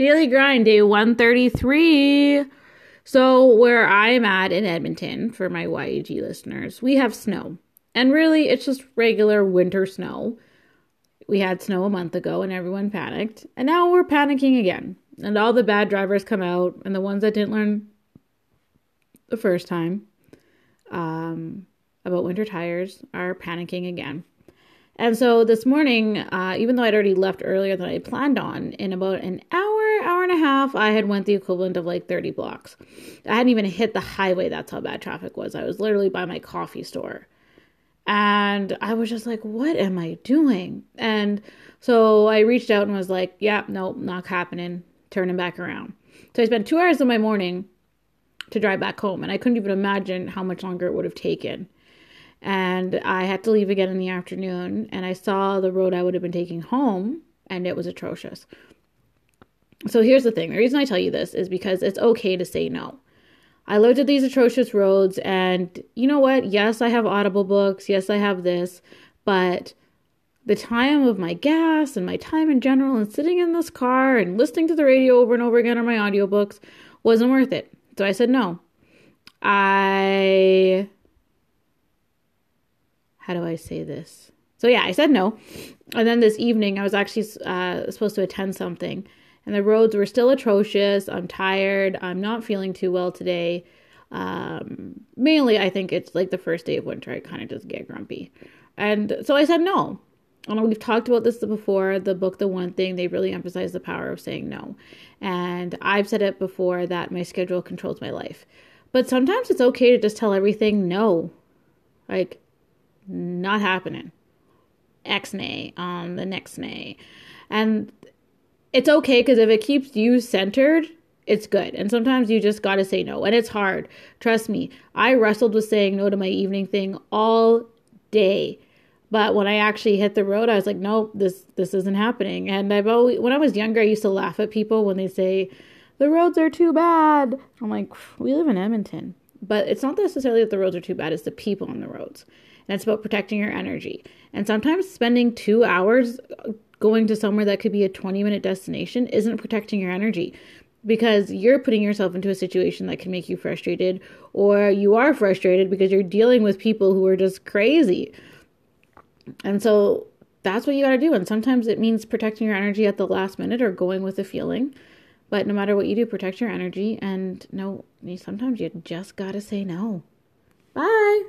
Daily grind day 133. So, where I'm at in Edmonton, for my YEG listeners, we have snow. And really, it's just regular winter snow. We had snow a month ago and everyone panicked. And now we're panicking again. And all the bad drivers come out, and the ones that didn't learn the first time um, about winter tires are panicking again. And so this morning, uh, even though I'd already left earlier than I planned on, in about an hour, hour and a half, I had went the equivalent of like 30 blocks. I hadn't even hit the highway. That's how bad traffic was. I was literally by my coffee store. And I was just like, what am I doing? And so I reached out and was like, yeah, nope, not happening. Turning back around. So I spent two hours of my morning to drive back home. And I couldn't even imagine how much longer it would have taken and I had to leave again in the afternoon and I saw the road I would have been taking home and it was atrocious. So here's the thing. The reason I tell you this is because it's okay to say no. I looked at these atrocious roads and you know what? Yes, I have Audible books. Yes, I have this, but the time of my gas and my time in general and sitting in this car and listening to the radio over and over again on my audiobooks wasn't worth it. So I said no. I how do I say this? So yeah, I said no. And then this evening, I was actually uh, supposed to attend something, and the roads were still atrocious. I'm tired. I'm not feeling too well today. Um, mainly, I think it's like the first day of winter. I kind of just get grumpy, and so I said no. And we've talked about this before. The book, The One Thing, they really emphasize the power of saying no. And I've said it before that my schedule controls my life. But sometimes it's okay to just tell everything no. Like, not happening. X-nay on the next nay. And it's okay because if it keeps you centered, it's good. And sometimes you just got to say no. And it's hard. Trust me. I wrestled with saying no to my evening thing all day. But when I actually hit the road, I was like, nope, this this isn't happening. And I've always when I was younger, I used to laugh at people when they say, the roads are too bad. I'm like, we live in Edmonton. But it's not necessarily that the roads are too bad, it's the people on the roads and it's about protecting your energy. And sometimes spending two hours going to somewhere that could be a 20 minute destination isn't protecting your energy because you're putting yourself into a situation that can make you frustrated, or you are frustrated because you're dealing with people who are just crazy. And so that's what you got to do. And sometimes it means protecting your energy at the last minute or going with the feeling. But no matter what you do, protect your energy. And no, sometimes you just got to say no. Bye.